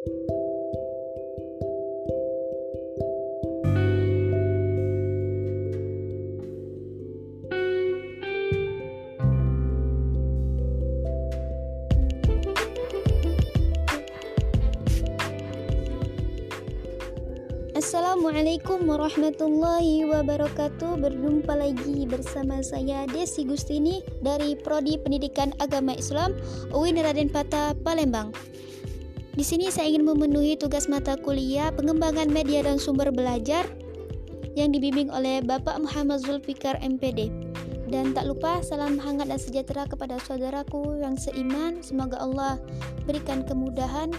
Assalamualaikum warahmatullahi wabarakatuh. Berjumpa lagi bersama saya Desi Gustini Dari Prodi Pendidikan Agama Islam UIN Raden Patah, Palembang Di sini saya ingin memenuhi tugas mata kuliah Pengembangan media dan sumber belajar Yang dibimbing oleh Bapak Muhammad Zulfikar MPD dan tak lupa salam hangat dan sejahtera kepada saudaraku yang seiman. Semoga Allah berikan kemudahan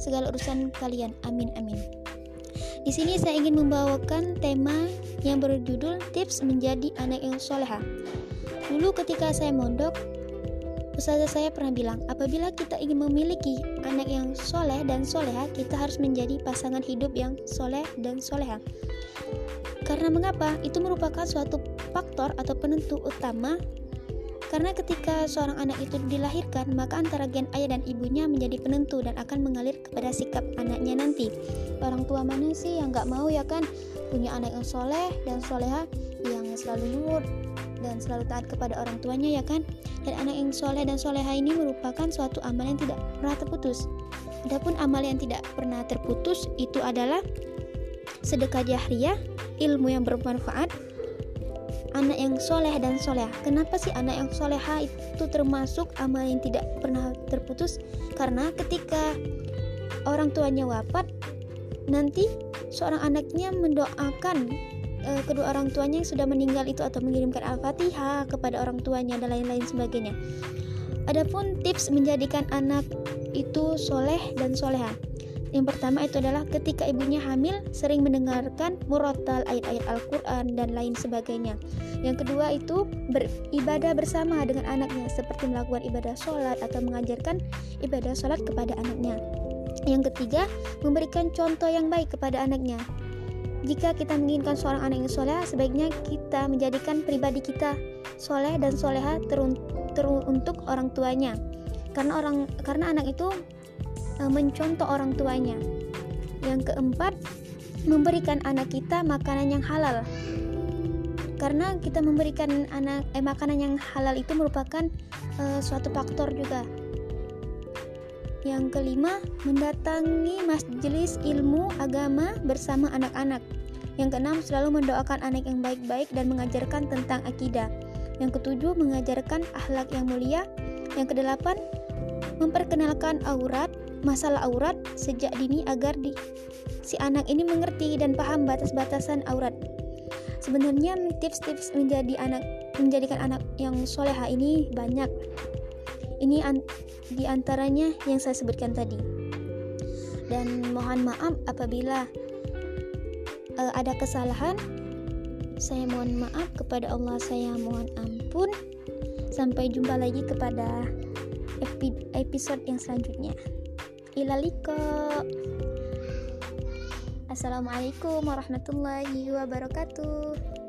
segala urusan kalian. Amin amin. Di sini saya ingin membawakan tema yang berjudul tips menjadi anak yang soleha. Dulu ketika saya mondok, ustazah saya pernah bilang, apabila kita ingin memiliki anak yang soleh dan soleha, kita harus menjadi pasangan hidup yang soleh dan soleha. Karena mengapa? Itu merupakan suatu faktor atau penentu utama karena ketika seorang anak itu dilahirkan, maka antara gen ayah dan ibunya menjadi penentu dan akan mengalir kepada sikap anaknya nanti. Orang tua mana sih yang gak mau ya kan punya anak yang soleh dan soleha yang selalu nurut dan selalu taat kepada orang tuanya ya kan? Dan anak yang soleh dan soleha ini merupakan suatu amal yang tidak pernah terputus. Adapun amal yang tidak pernah terputus itu adalah sedekah jahriyah, ilmu yang bermanfaat, anak yang soleh dan soleha. Kenapa sih anak yang soleha itu termasuk amal yang tidak pernah terputus? Karena ketika orang tuanya wafat, nanti seorang anaknya mendoakan e, kedua orang tuanya yang sudah meninggal itu atau mengirimkan al-fatihah kepada orang tuanya dan lain-lain sebagainya. Adapun tips menjadikan anak itu soleh dan soleha. Yang pertama itu adalah ketika ibunya hamil sering mendengarkan murotal ayat-ayat Al-Quran dan lain sebagainya. Yang kedua itu beribadah bersama dengan anaknya seperti melakukan ibadah sholat atau mengajarkan ibadah sholat kepada anaknya. Yang ketiga, memberikan contoh yang baik kepada anaknya. Jika kita menginginkan seorang anak yang soleh, sebaiknya kita menjadikan pribadi kita soleh dan soleha teruntuk orang tuanya. Karena orang karena anak itu Eh, mencontoh orang tuanya. Yang keempat, memberikan anak kita makanan yang halal. Karena kita memberikan anak eh, makanan yang halal itu merupakan eh, suatu faktor juga. Yang kelima, mendatangi majelis ilmu agama bersama anak-anak. Yang keenam, selalu mendoakan anak yang baik-baik dan mengajarkan tentang akidah. Yang ketujuh, mengajarkan akhlak yang mulia. Yang kedelapan, memperkenalkan aurat masalah aurat sejak dini agar di, si anak ini mengerti dan paham batas-batasan aurat. Sebenarnya tips-tips menjadi anak menjadikan anak yang soleha ini banyak. Ini an, di antaranya yang saya sebutkan tadi. Dan mohon maaf apabila uh, ada kesalahan. Saya mohon maaf kepada Allah, saya mohon ampun. Sampai jumpa lagi kepada episode yang selanjutnya ilaliko Assalamualaikum warahmatullahi wabarakatuh